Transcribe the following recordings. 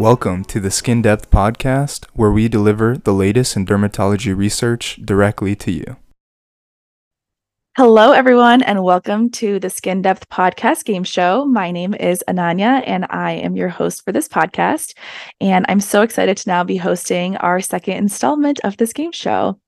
Welcome to the Skin Depth Podcast, where we deliver the latest in dermatology research directly to you. Hello, everyone, and welcome to the Skin Depth Podcast Game Show. My name is Ananya, and I am your host for this podcast. And I'm so excited to now be hosting our second installment of this game show.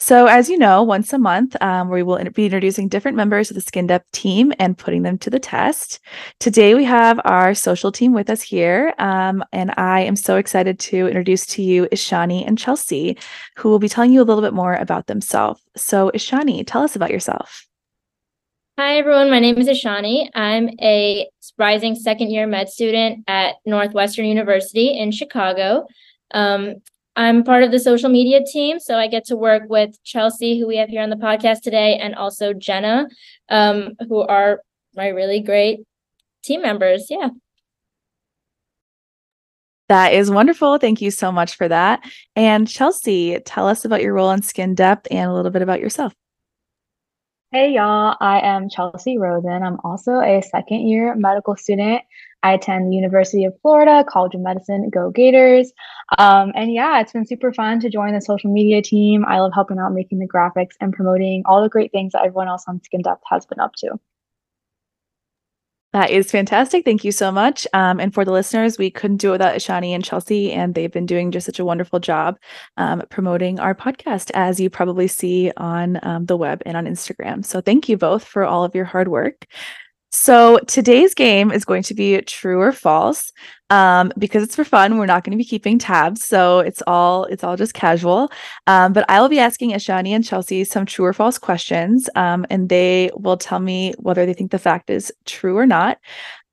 So, as you know, once a month, um, we will be introducing different members of the Skin Depth team and putting them to the test. Today, we have our social team with us here, um, and I am so excited to introduce to you Ishani and Chelsea, who will be telling you a little bit more about themselves. So, Ishani, tell us about yourself. Hi, everyone. My name is Ishani. I'm a rising second year med student at Northwestern University in Chicago. Um, I'm part of the social media team, so I get to work with Chelsea, who we have here on the podcast today, and also Jenna, um, who are my really great team members. Yeah. That is wonderful. Thank you so much for that. And Chelsea, tell us about your role in Skin Depth and a little bit about yourself. Hey y'all, I am Chelsea Rosen. I'm also a second year medical student. I attend the University of Florida College of Medicine. Go Gators! Um, and yeah, it's been super fun to join the social media team. I love helping out making the graphics and promoting all the great things that everyone else on Skin Depth has been up to. That is fantastic. Thank you so much. Um, and for the listeners, we couldn't do it without Ishani and Chelsea, and they've been doing just such a wonderful job um, promoting our podcast, as you probably see on um, the web and on Instagram. So thank you both for all of your hard work. So today's game is going to be true or false. Um, because it's for fun, we're not going to be keeping tabs, so it's all it's all just casual. Um, but I will be asking Ishani and Chelsea some true or false questions, um, and they will tell me whether they think the fact is true or not.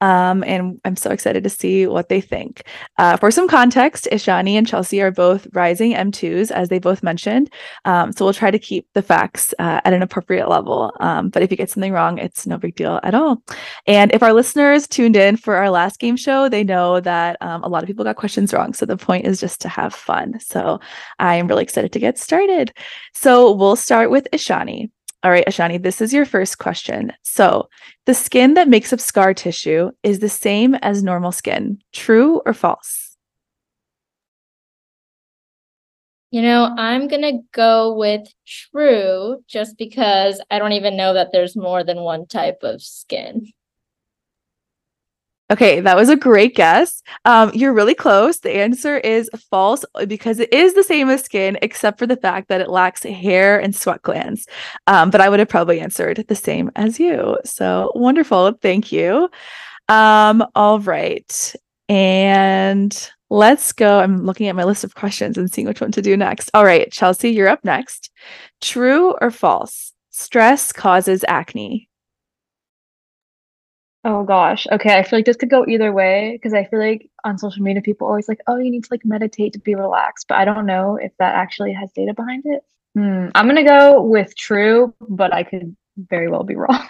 Um, and I'm so excited to see what they think. Uh, for some context, Ishani and Chelsea are both rising M2s, as they both mentioned. Um, so we'll try to keep the facts uh, at an appropriate level. Um, but if you get something wrong, it's no big deal at all. And if our listeners tuned in for our last game show, they know that um, a lot of people got questions wrong. So the point is just to have fun. So I'm really excited to get started. So we'll start with Ishani. All right, Ishani, this is your first question. So, the skin that makes up scar tissue is the same as normal skin. True or false? You know, I'm going to go with true just because I don't even know that there's more than one type of skin. Okay, that was a great guess. Um, you're really close. The answer is false uh, because it is the same as skin, except for the fact that it lacks hair and sweat glands. Um, but I would have probably answered the same as you. So wonderful. Thank you. Um, all right. And let's go. I'm looking at my list of questions and seeing which one to do next. All right, Chelsea, you're up next. True or false? Stress causes acne. Oh gosh. Okay, I feel like this could go either way because I feel like on social media people always like, "Oh, you need to like meditate to be relaxed," but I don't know if that actually has data behind it. Hmm. I'm gonna go with true, but I could very well be wrong.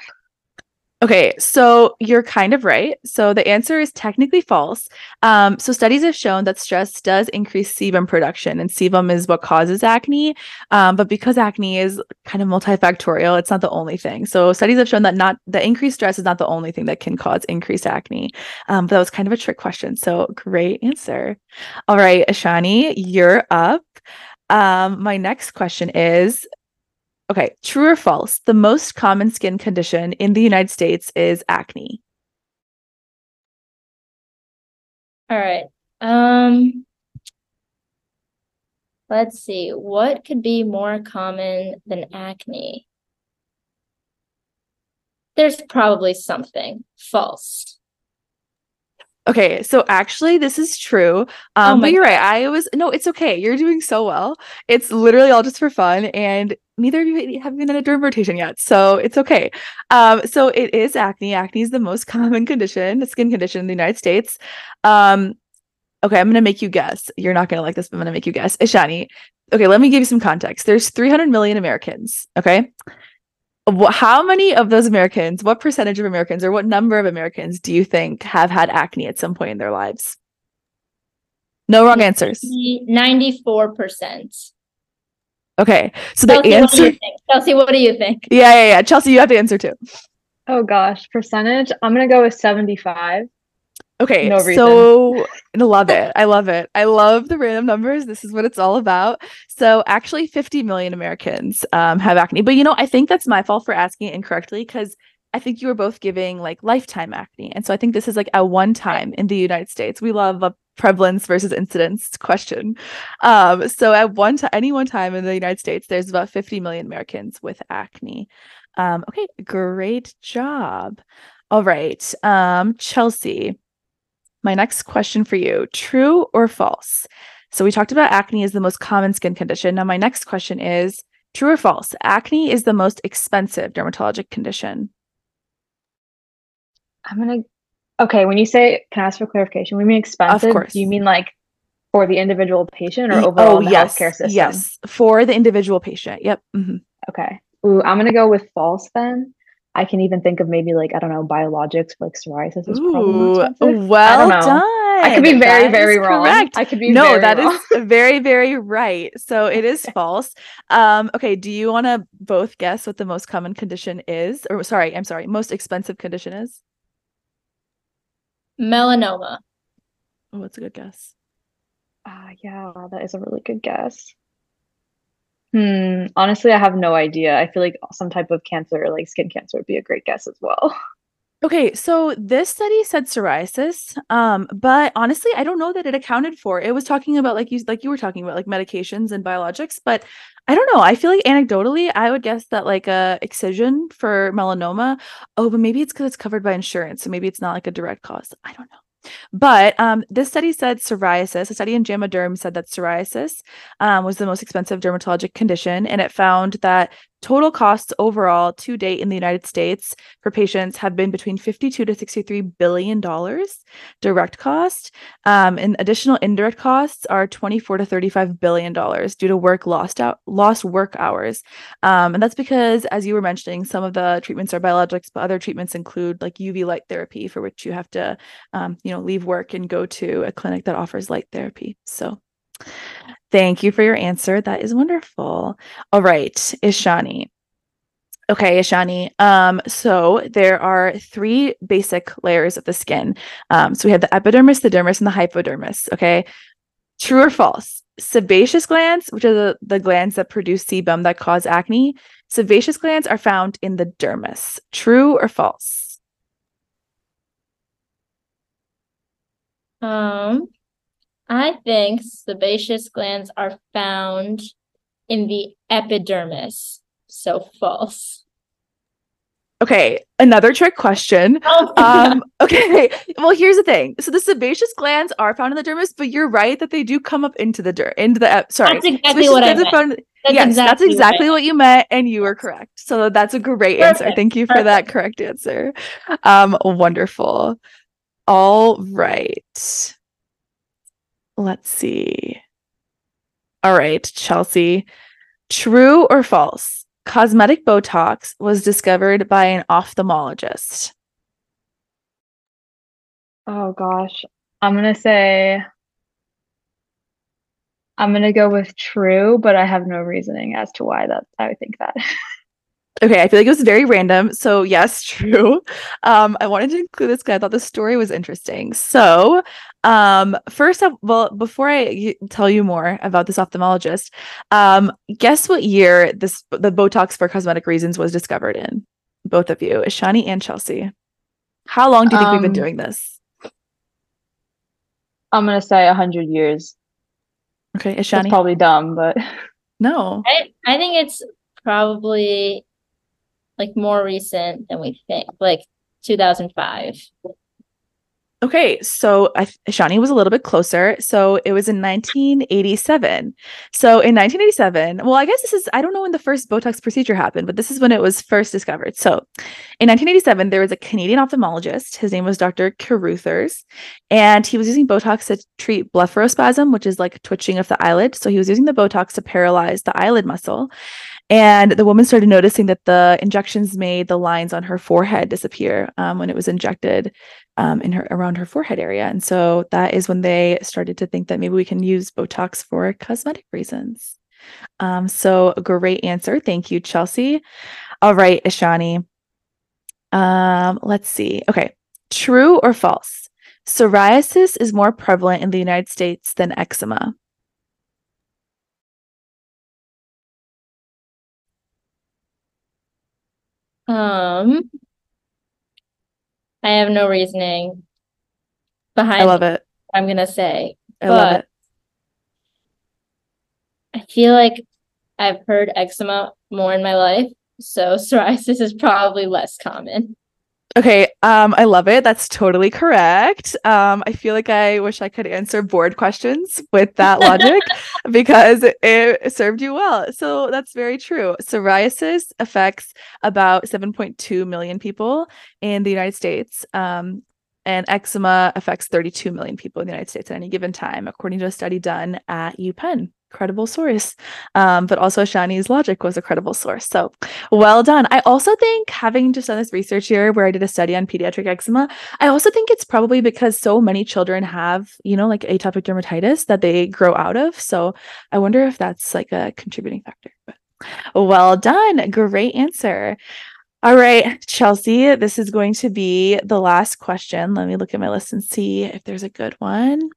Okay, so you're kind of right. So the answer is technically false. Um, so studies have shown that stress does increase sebum production, and sebum is what causes acne. Um, but because acne is kind of multifactorial, it's not the only thing. So studies have shown that not the increased stress is not the only thing that can cause increased acne. Um, but that was kind of a trick question. So great answer. All right, Ishani, you're up. Um, my next question is Okay, true or false? The most common skin condition in the United States is acne. All right. Um let's see. What could be more common than acne? There's probably something false. Okay, so actually, this is true. Um, oh but you're God. right. I was no, it's okay. You're doing so well. It's literally all just for fun, and neither of you have been in a derm rotation yet, so it's okay. Um, so it is acne. Acne is the most common condition, the skin condition in the United States. Um, okay, I'm gonna make you guess. You're not gonna like this, but I'm gonna make you guess. Ishani. Okay, let me give you some context. There's 300 million Americans. Okay, how many of those Americans, what percentage of Americans or what number of Americans do you think have had acne at some point in their lives? No wrong answers. 94%. Okay. So the Chelsea, answer what Chelsea, what do you think? Yeah, yeah, yeah. Chelsea, you have to answer too. Oh gosh, percentage. I'm gonna go with 75. Okay, No reason. so I love it. I love it. I love the random numbers. This is what it's all about. So actually, 50 million Americans um, have acne. But you know, I think that's my fault for asking it incorrectly because I think you were both giving like lifetime acne, and so I think this is like a one time in the United States. We love a prevalence versus incidence question. Um, so at one time, any one time in the United States, there's about 50 million Americans with acne. Um, okay, great job. All right, um, Chelsea. My next question for you true or false? So, we talked about acne is the most common skin condition. Now, my next question is true or false? Acne is the most expensive dermatologic condition. I'm gonna. Okay, when you say, can I ask for clarification? We mean expensive. of course. Do you mean like for the individual patient or overall in the oh, yes. healthcare system? Yes, for the individual patient. Yep. mhm. Okay. Ooh, I'm gonna go with false then. I can even think of maybe like I don't know biologics like psoriasis is probably Ooh, well know. done. I could be very That very wrong. correct. I could be no, very that is wrong. very, very right. So it is false. Um, okay, do you want to both guess what the most common condition is? Or sorry, I'm sorry, most expensive condition is? Melanoma. Oh, what's a good guess? Ah, yeah, that is a really good guess. Hmm. Honestly, I have no idea. I feel like some type of cancer, like skin cancer, would be a great guess as well. Okay, so this study said psoriasis, um, but honestly, I don't know that it accounted for. It was talking about like you like you were talking about like medications and biologics, but I don't know. I feel like anecdotally, I would guess that like a excision for melanoma. Oh, but maybe it's because it's covered by insurance, so maybe it's not like a direct cause. I don't know. But um, this study said psoriasis. A study in JAMA Derm said that psoriasis um, was the most expensive dermatologic condition, and it found that total costs overall to date in the United States for patients have been between 52 to 63 billion dollars direct cost. Um, and additional indirect costs are 24 to 35 billion dollars due to work lost out lost work hours. Um, and that's because as you were mentioning some of the treatments are biologics but other treatments include like uv light therapy for which you have to um, you know leave work and go to a clinic that offers light therapy. So thank you for your answer that is wonderful all right ishani Okay, Ishani. Um, so there are three basic layers of the skin. Um, so we have the epidermis, the dermis, and the hypodermis. Okay. True or false? Sebaceous glands, which are the, the glands that produce sebum that cause acne, sebaceous glands are found in the dermis. True or false? Um, I think sebaceous glands are found in the epidermis. So false. Okay, another trick question. Oh, Um, okay. Well, here's the thing. So the sebaceous glands are found in the dermis, but you're right that they do come up into the dirt, into the ep- sorry. that's exactly what I meant. That's yes, that's exactly meant. what you meant, and you were correct. So that's a great answer. Thank you for that correct answer. Um, wonderful. All right. Let's see. All right, Chelsea. True or false? Cosmetic Botox was discovered by an ophthalmologist. Oh gosh. I'm gonna say I'm gonna go with true, but I have no reasoning as to why that I think that. Okay, I feel like it was very random. So yes, true. Um, I wanted to include this guy. I thought the story was interesting. So, um, first up, well, before I tell you more about this ophthalmologist, um, guess what year this the Botox for cosmetic reasons was discovered in? Both of you, Ishani and Chelsea. How long do you think we've been Um, doing this? I'm gonna say a hundred years. Okay, It's probably dumb, but no. I, I think it's probably like more recent than we think, like 2005. Okay, so I, Shani was a little bit closer. So it was in 1987. So in 1987, well, I guess this is, I don't know when the first Botox procedure happened, but this is when it was first discovered. So in 1987, there was a Canadian ophthalmologist. His name was Dr. Carruthers, and he was using Botox to treat blepharospasm, which is like twitching of the eyelid. So he was using the Botox to paralyze the eyelid muscle. And the woman started noticing that the injections made the lines on her forehead disappear um, when it was injected um, in her around her forehead area. And so that is when they started to think that maybe we can use Botox for cosmetic reasons. Um, so great answer. Thank you, Chelsea. All right, Ishani. Um, let's see. Okay. True or false? Psoriasis is more prevalent in the United States than eczema. Um, I have no reasoning behind I love it. what I'm gonna say. I love it. I feel like I've heard eczema more in my life, so psoriasis is probably less common. Okay, um, I love it. That's totally correct. Um, I feel like I wish I could answer board questions with that logic because it served you well. So that's very true. Psoriasis affects about 7.2 million people in the United States. Um, and eczema affects 32 million people in the United States at any given time, according to a study done at UPenn. Credible source. Um, but also Shani's logic was a credible source. So well done. I also think having just done this research here where I did a study on pediatric eczema, I also think it's probably because so many children have, you know, like atopic dermatitis that they grow out of. So I wonder if that's like a contributing factor. But well done. Great answer. All right, Chelsea, this is going to be the last question. Let me look at my list and see if there's a good one.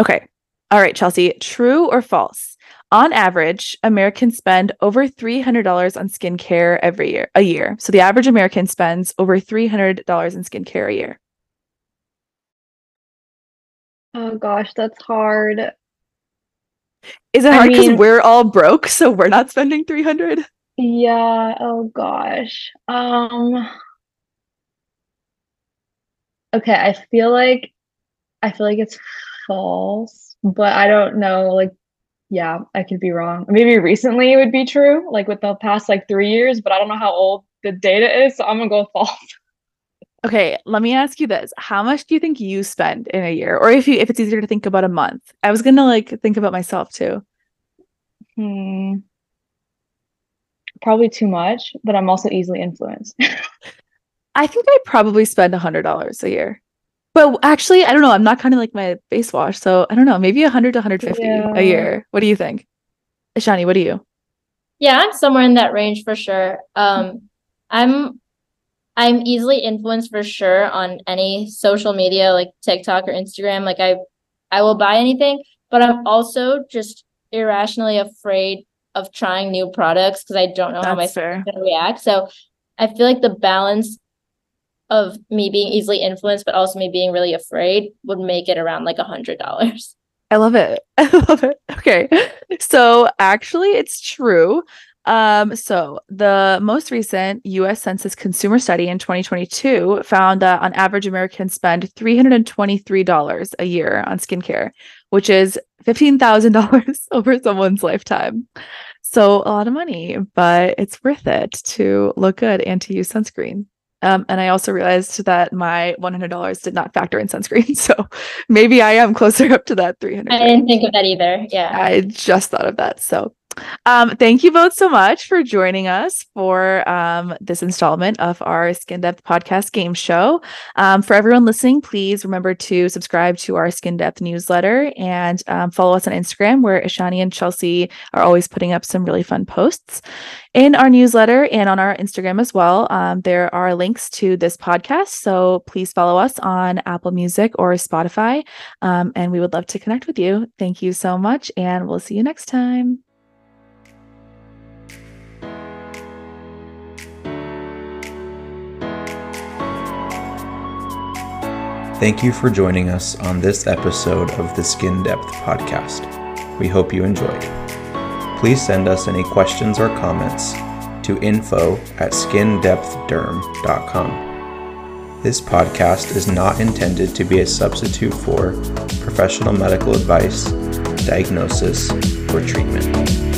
Okay. All right, Chelsea, true or false? On average, Americans spend over $300 on skincare every year, a year. So the average American spends over $300 in skincare a year. Oh gosh, that's hard. Is it I hard because we're all broke, so we're not spending 300? Yeah, oh gosh. Um Okay, I feel like I feel like it's false, but I don't know, like yeah, I could be wrong. Maybe recently it would be true, like with the past like three years, but I don't know how old the data is, so I'm gonna go false. Okay, let me ask you this. How much do you think you spend in a year? Or if you if it's easier to think about a month? I was gonna like think about myself too. Hmm. Probably too much, but I'm also easily influenced. I think I probably spend a hundred dollars a year. But actually, I don't know. I'm not kind of like my face wash, so I don't know. Maybe a hundred to 150 Yeah. a year. What do you think? Shani, what do you? Yeah, I'm somewhere in that range for sure. Um, I'm I'm easily influenced for sure on any social media like TikTok or Instagram. Like I I will buy anything, but I'm also just irrationally afraid of trying new products because I don't know how my skin fair. gonna react. So I feel like the balance of me being easily influenced, but also me being really afraid would make it around like a hundred dollars. I love it. I love it. Okay. So actually it's true. Um, so the most recent US Census consumer study in 2022 found that on average Americans spend $323 a year on skincare, which is $15,000 over someone's lifetime. So a lot of money, but it's worth it to look good and to use sunscreen. Um, and I also realized that my $100 did not factor in sunscreen. So maybe I am closer up to that 300. I didn't think of that either. Yeah. I just thought of that. So, um, thank you both so much for joining us for um, this installment of our Skin Depth podcast game show. Um, for everyone listening, please remember to subscribe to our Skin Depth newsletter and um, follow us on Instagram, where Ishani and Chelsea are always putting up some really fun posts. In our newsletter and on our Instagram as well, um, there are links to this podcast. So please follow us on Apple Music or Spotify. Um, and we would love to connect with you. Thank you so much, and we'll see you next time. Thank you for joining us on this episode of the Skin Depth podcast. We hope you enjoyed. Please send us any questions or comments to info at skindepthderm.com. This podcast is not intended to be a substitute for professional medical advice, diagnosis, or treatment.